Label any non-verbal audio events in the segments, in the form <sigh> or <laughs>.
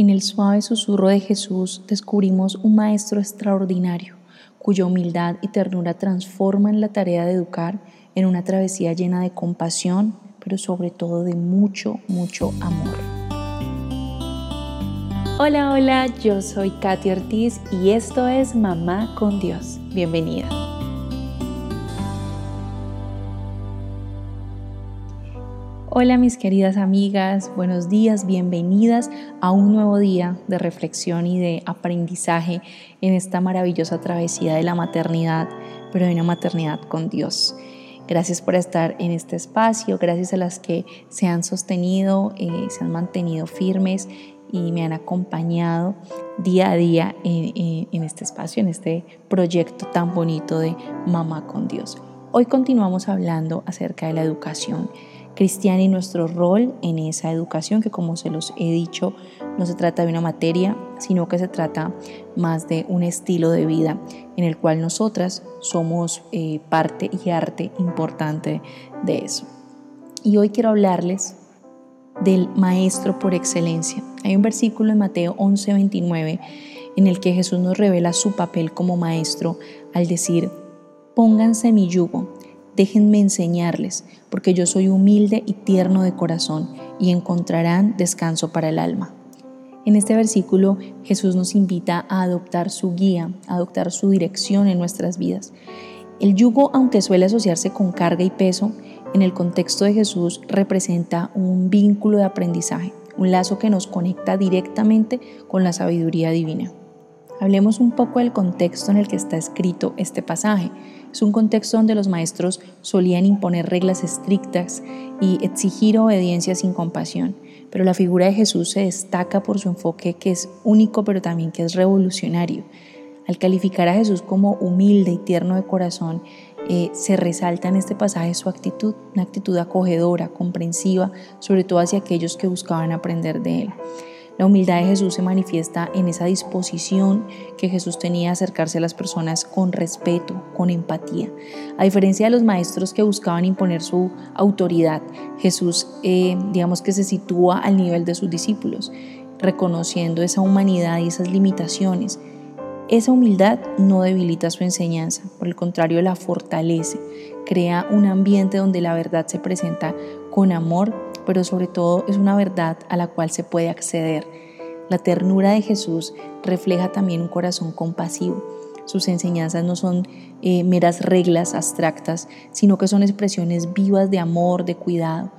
En el suave susurro de Jesús descubrimos un maestro extraordinario, cuya humildad y ternura transforman la tarea de educar en una travesía llena de compasión, pero sobre todo de mucho, mucho amor. Hola, hola, yo soy Katy Ortiz y esto es Mamá con Dios. Bienvenida. Hola mis queridas amigas, buenos días, bienvenidas a un nuevo día de reflexión y de aprendizaje en esta maravillosa travesía de la maternidad, pero de una maternidad con Dios. Gracias por estar en este espacio, gracias a las que se han sostenido, eh, se han mantenido firmes y me han acompañado día a día en, en este espacio, en este proyecto tan bonito de Mamá con Dios. Hoy continuamos hablando acerca de la educación cristiana y nuestro rol en esa educación, que como se los he dicho, no se trata de una materia, sino que se trata más de un estilo de vida en el cual nosotras somos eh, parte y arte importante de eso. Y hoy quiero hablarles del maestro por excelencia. Hay un versículo en Mateo 11:29 en el que Jesús nos revela su papel como maestro al decir, pónganse mi yugo Déjenme enseñarles, porque yo soy humilde y tierno de corazón, y encontrarán descanso para el alma. En este versículo Jesús nos invita a adoptar su guía, a adoptar su dirección en nuestras vidas. El yugo, aunque suele asociarse con carga y peso, en el contexto de Jesús representa un vínculo de aprendizaje, un lazo que nos conecta directamente con la sabiduría divina. Hablemos un poco del contexto en el que está escrito este pasaje. Es un contexto donde los maestros solían imponer reglas estrictas y exigir obediencia sin compasión, pero la figura de Jesús se destaca por su enfoque que es único pero también que es revolucionario. Al calificar a Jesús como humilde y tierno de corazón, eh, se resalta en este pasaje su actitud, una actitud acogedora, comprensiva, sobre todo hacia aquellos que buscaban aprender de él. La humildad de Jesús se manifiesta en esa disposición que Jesús tenía a acercarse a las personas con respeto, con empatía. A diferencia de los maestros que buscaban imponer su autoridad, Jesús eh, digamos que se sitúa al nivel de sus discípulos, reconociendo esa humanidad y esas limitaciones. Esa humildad no debilita su enseñanza, por el contrario la fortalece, crea un ambiente donde la verdad se presenta con amor pero sobre todo es una verdad a la cual se puede acceder. La ternura de Jesús refleja también un corazón compasivo. Sus enseñanzas no son eh, meras reglas abstractas, sino que son expresiones vivas de amor, de cuidado.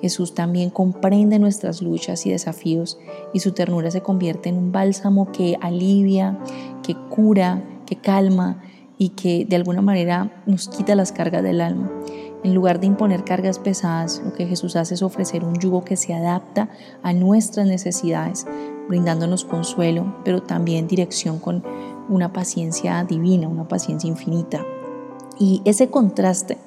Jesús también comprende nuestras luchas y desafíos y su ternura se convierte en un bálsamo que alivia, que cura, que calma y que de alguna manera nos quita las cargas del alma. En lugar de imponer cargas pesadas, lo que Jesús hace es ofrecer un yugo que se adapta a nuestras necesidades, brindándonos consuelo, pero también dirección con una paciencia divina, una paciencia infinita. Y ese contraste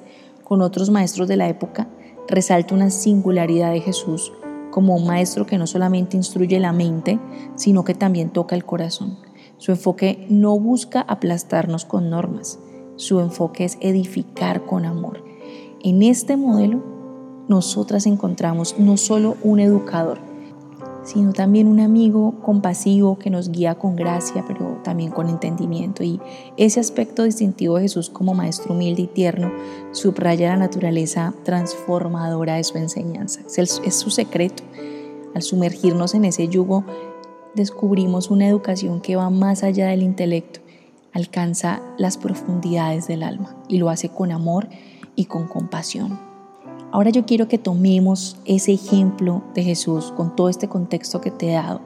con otros maestros de la época resalta una singularidad de Jesús como un maestro que no solamente instruye la mente, sino que también toca el corazón. Su enfoque no busca aplastarnos con normas, su enfoque es edificar con amor. En este modelo, nosotras encontramos no solo un educador, sino también un amigo compasivo que nos guía con gracia, pero también con entendimiento. Y ese aspecto distintivo de Jesús como maestro humilde y tierno subraya la naturaleza transformadora de su enseñanza. Es, es su secreto. Al sumergirnos en ese yugo, descubrimos una educación que va más allá del intelecto, alcanza las profundidades del alma y lo hace con amor y con compasión. Ahora yo quiero que tomemos ese ejemplo de Jesús con todo este contexto que te he dado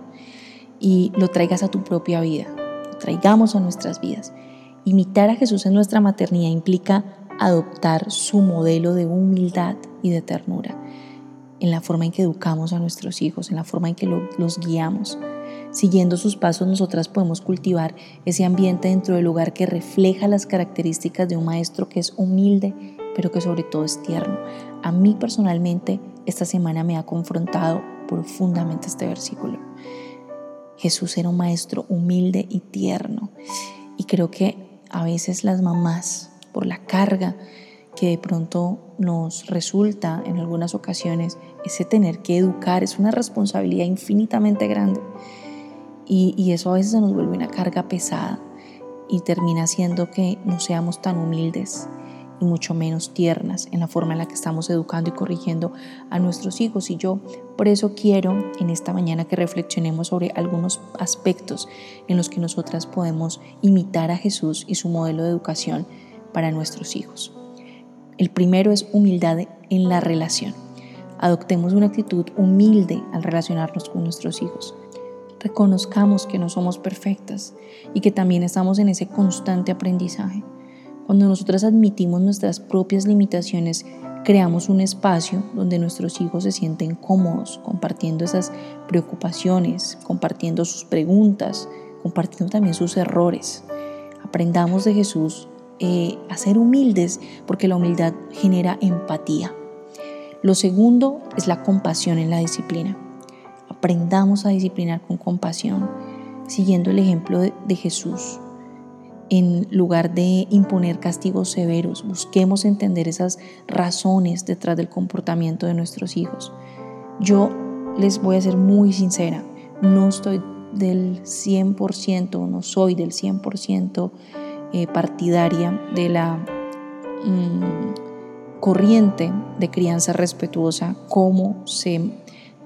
y lo traigas a tu propia vida, lo traigamos a nuestras vidas. Imitar a Jesús en nuestra maternidad implica adoptar su modelo de humildad y de ternura en la forma en que educamos a nuestros hijos, en la forma en que los guiamos. Siguiendo sus pasos, nosotras podemos cultivar ese ambiente dentro del hogar que refleja las características de un maestro que es humilde pero que sobre todo es tierno. A mí personalmente esta semana me ha confrontado profundamente este versículo. Jesús era un maestro humilde y tierno. Y creo que a veces las mamás, por la carga que de pronto nos resulta en algunas ocasiones, ese tener que educar es una responsabilidad infinitamente grande. Y, eso a veces se nos vuelve una carga pesada y termina haciendo que no seamos tan humildes y mucho menos tiernas en la forma en la que estamos educando y corrigiendo a nuestros hijos. Y yo por eso quiero en esta mañana que reflexionemos sobre algunos aspectos en los que nosotras podemos imitar a Jesús y su modelo de educación para nuestros hijos. El primero es humildad en la relación. Adoptemos una actitud humilde al relacionarnos con nuestros hijos. Reconozcamos que no somos perfectas y que también estamos en ese constante aprendizaje. Cuando nosotras admitimos nuestras propias limitaciones, creamos un espacio donde nuestros hijos se sienten cómodos compartiendo esas preocupaciones, compartiendo sus preguntas, compartiendo también sus errores. Aprendamos de Jesús eh, a ser humildes porque la humildad genera empatía. Lo segundo es la compasión en la disciplina. Aprendamos a disciplinar con compasión, siguiendo el ejemplo de Jesús en lugar de imponer castigos severos, busquemos entender esas razones detrás del comportamiento de nuestros hijos. Yo les voy a ser muy sincera, no estoy del 100%, no soy del 100% eh, partidaria de la mm, corriente de crianza respetuosa, cómo se,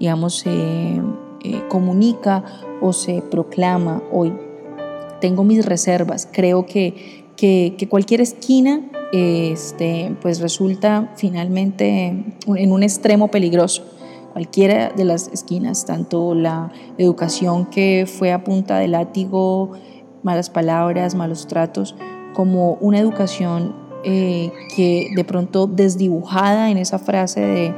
digamos, se eh, comunica o se proclama hoy tengo mis reservas. Creo que, que, cualquier esquina este, pues resulta finalmente en un extremo peligroso. Cualquiera de las esquinas, tanto la educación que fue a punta de látigo, malas palabras, malos tratos, como una educación eh, que de pronto desdibujada en esa frase de,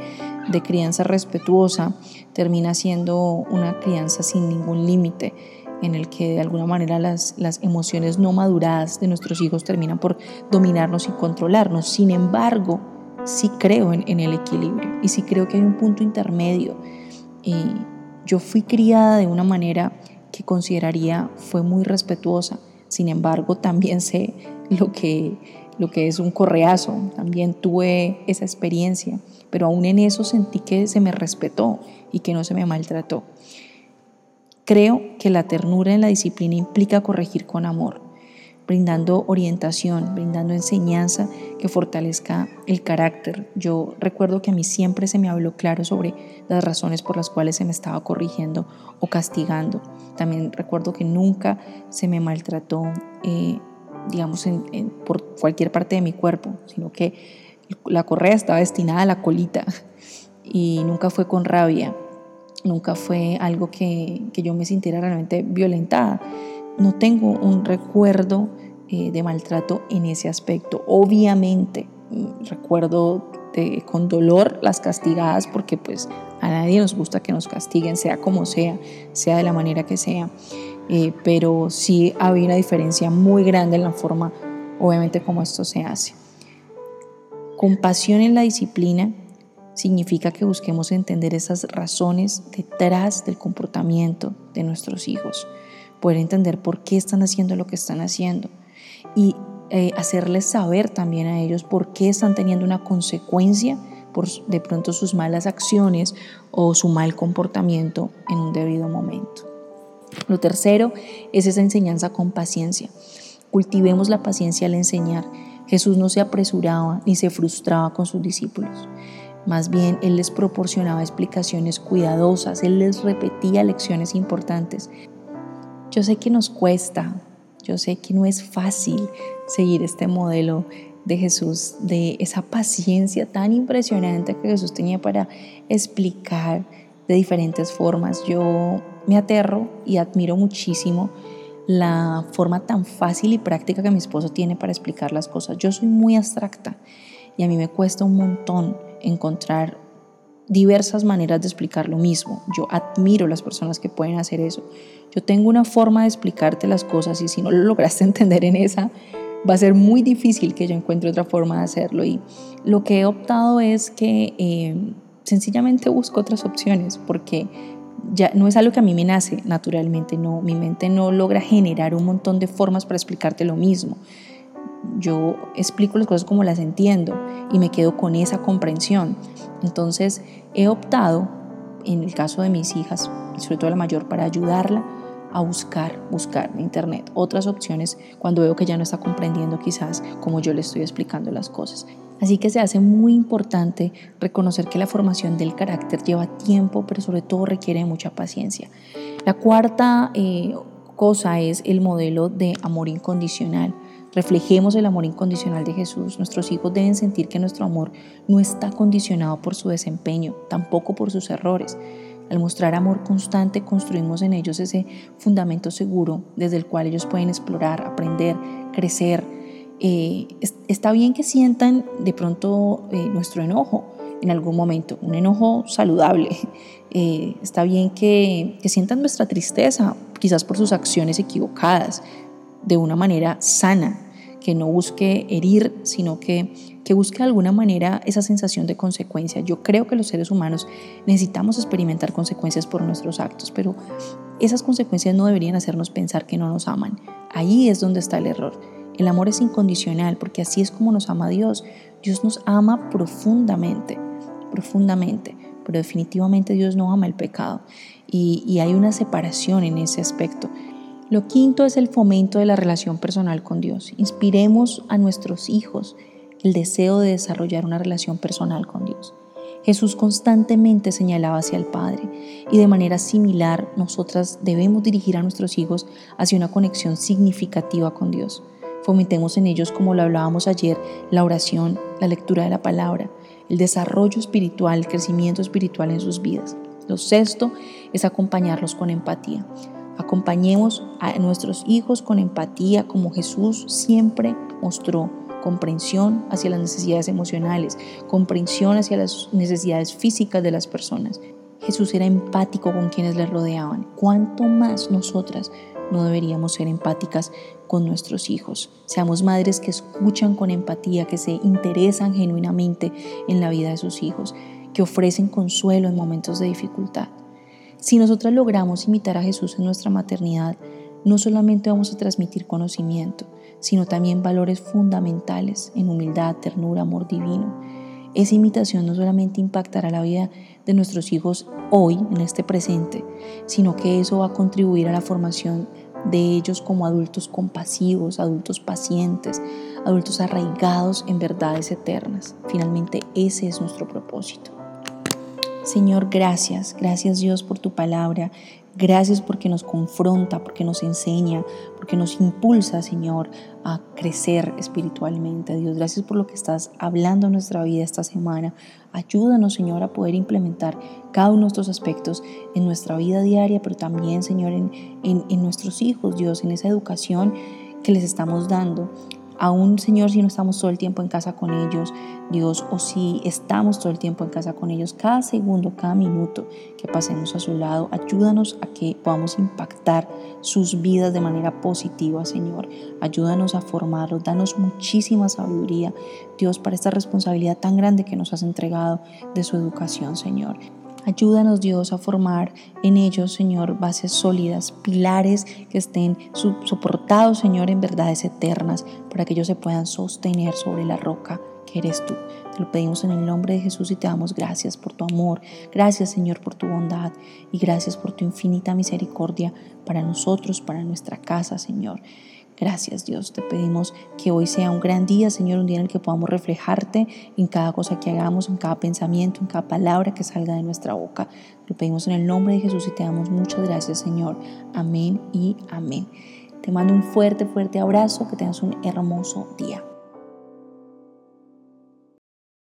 de crianza respetuosa termina siendo una crianza sin ningún límite en el que de alguna manera las, las emociones no maduradas de nuestros hijos terminan por dominarnos y controlarnos. Sin embargo, sí creo en, el equilibrio y sí creo que hay un punto intermedio. yo fui criada de una manera que consideraría fue muy respetuosa, sin embargo también sé lo que, lo que es un correazo, también tuve esa experiencia, pero aún en eso sentí que se me respetó y que no se me maltrató. Creo que la ternura en la disciplina implica corregir con amor, brindando orientación, brindando enseñanza que fortalezca el carácter. Yo recuerdo que a mí siempre se me habló claro sobre las razones por las cuales se me estaba corrigiendo o castigando. También recuerdo que nunca se me maltrató, eh, digamos, por cualquier parte de mi cuerpo, sino que la correa estaba destinada a la colita y nunca fue con rabia nunca fue algo que, yo me sintiera realmente violentada. No tengo un recuerdo eh, de maltrato en ese aspecto. Obviamente, mm, recuerdo con dolor las castigadas porque pues a nadie nos gusta que nos castiguen, sea como sea, sea de la manera que sea. Eh, pero sí había una diferencia muy grande en la forma, obviamente, como esto se hace. Compasión en la disciplina significa que busquemos entender esas razones detrás del comportamiento de nuestros hijos, poder entender por qué están haciendo lo que están haciendo y eh, hacerles saber también a ellos por qué están teniendo una consecuencia por de pronto sus malas acciones o su mal comportamiento en un debido momento. Lo tercero es esa enseñanza con paciencia. Cultivemos la paciencia al enseñar. Jesús no se apresuraba ni se frustraba con sus discípulos. Más bien, Él les proporcionaba explicaciones cuidadosas, Él les repetía lecciones importantes. Yo sé que nos cuesta, yo sé que no es fácil seguir este modelo de Jesús, de esa paciencia tan impresionante que Jesús tenía para explicar de diferentes formas. Yo me aterro y admiro muchísimo la forma tan fácil y práctica que mi esposo tiene para explicar las cosas. Yo soy muy abstracta y a mí me cuesta un montón encontrar diversas maneras de explicar lo mismo. Yo admiro las personas que pueden hacer eso. Yo tengo una forma de explicarte las cosas y si no lo lograste <laughs> entender en esa, va a ser muy difícil que yo encuentre otra forma de hacerlo. Y lo que he optado es que eh, sencillamente busco otras opciones porque ya no es algo que a mí me nace naturalmente, no, mi mente no logra generar un montón de formas para explicarte lo mismo yo explico las cosas como las entiendo y me quedo con esa comprensión. Entonces he optado, en el caso de mis hijas, sobre todo la mayor, para ayudarla, a buscar, buscar en internet otras opciones cuando veo que ya no está comprendiendo quizás como yo le estoy explicando las cosas. Así que se hace muy importante reconocer que la formación del carácter lleva tiempo, pero sobre todo requiere mucha paciencia. La cuarta eh, cosa es el modelo de amor incondicional. Reflejemos el amor incondicional de Jesús. Nuestros hijos deben sentir que nuestro amor no está condicionado por su desempeño, tampoco por sus errores. Al mostrar amor constante, construimos en ellos ese fundamento seguro desde el cual ellos pueden explorar, aprender, crecer, eh, está bien que sientan de pronto eh, nuestro enojo en algún momento, un enojo saludable. <laughs> Eh, está bien que, que sientan nuestra tristeza, quizás por sus acciones equivocadas, de una manera sana, que no busque herir, sino que, que busque de alguna manera esa sensación de consecuencia. Yo creo que los seres humanos necesitamos experimentar consecuencias por nuestros actos, pero esas consecuencias no deberían hacernos pensar que no nos aman. Ahí es donde está el error el amor es incondicional porque así es como nos ama Dios. Dios nos ama profundamente, profundamente, pero definitivamente Dios no ama el pecado y, hay una separación en ese aspecto. Lo quinto es el fomento de la relación personal con Dios. Inspiremos a nuestros hijos el deseo de desarrollar una relación personal con Dios. Jesús constantemente señalaba hacia el Padre y de manera similar nosotras debemos dirigir a nuestros hijos hacia una conexión significativa con Dios. Fomentemos en ellos, como lo hablábamos ayer, la oración, la lectura de la palabra, el desarrollo espiritual, el crecimiento espiritual en sus vidas. Lo sexto es acompañarlos con empatía. Acompañemos a nuestros hijos con empatía como Jesús siempre mostró comprensión hacia las necesidades emocionales, comprensión hacia las necesidades físicas de las personas. Jesús era empático con quienes le rodeaban. ¿Cuánto más nosotras no deberíamos ser empáticas con nuestros hijos. Seamos madres que escuchan con empatía, que se interesan genuinamente en la vida de sus hijos, que ofrecen consuelo en momentos de dificultad. Si nosotras logramos imitar a Jesús en nuestra maternidad, no solamente vamos a transmitir conocimiento, sino también valores fundamentales en humildad, ternura, amor divino. Esa imitación no solamente impactará la vida de nuestros hijos hoy, en este presente, sino que eso va a contribuir a la formación de ellos como adultos compasivos, adultos pacientes, adultos arraigados en verdades eternas. Finalmente ese es nuestro propósito. Señor, gracias, gracias Dios por tu palabra, Gracias porque nos confronta, porque nos enseña, porque nos impulsa, Señor, a crecer espiritualmente. Dios, gracias por lo que estás hablando en nuestra vida esta semana. Ayúdanos, Señor, a poder implementar cada uno de estos aspectos en nuestra vida diaria, pero también, Señor, en, en nuestros hijos, Dios, en esa educación que les estamos dando aún Señor si no estamos todo el tiempo en casa con ellos, Dios, o si estamos todo el tiempo en casa con ellos, cada segundo, cada minuto que pasemos a su lado, ayúdanos a que podamos impactar sus vidas de manera positiva, Señor. Ayúdanos a formarlos, danos muchísima sabiduría, Dios, para esta responsabilidad tan grande que nos has entregado de su educación, Señor. Ayúdanos Dios a formar en ellos, Señor, bases sólidas, pilares que estén soportados, Señor, en verdades eternas, para que ellos se puedan sostener sobre la roca que eres tú. Te lo pedimos en el nombre de Jesús y te damos gracias por tu amor. Gracias, Señor, por tu bondad y gracias por tu infinita misericordia para nosotros, para nuestra casa, Señor. Gracias Dios, te pedimos que hoy sea un gran día, Señor, un día en el que podamos reflejarte en cada cosa que hagamos, en cada pensamiento, en cada palabra que salga de nuestra boca. Te pedimos en el nombre de Jesús y te damos muchas gracias, Señor. Amén y amén. Te mando un fuerte, fuerte abrazo, que tengas un hermoso día.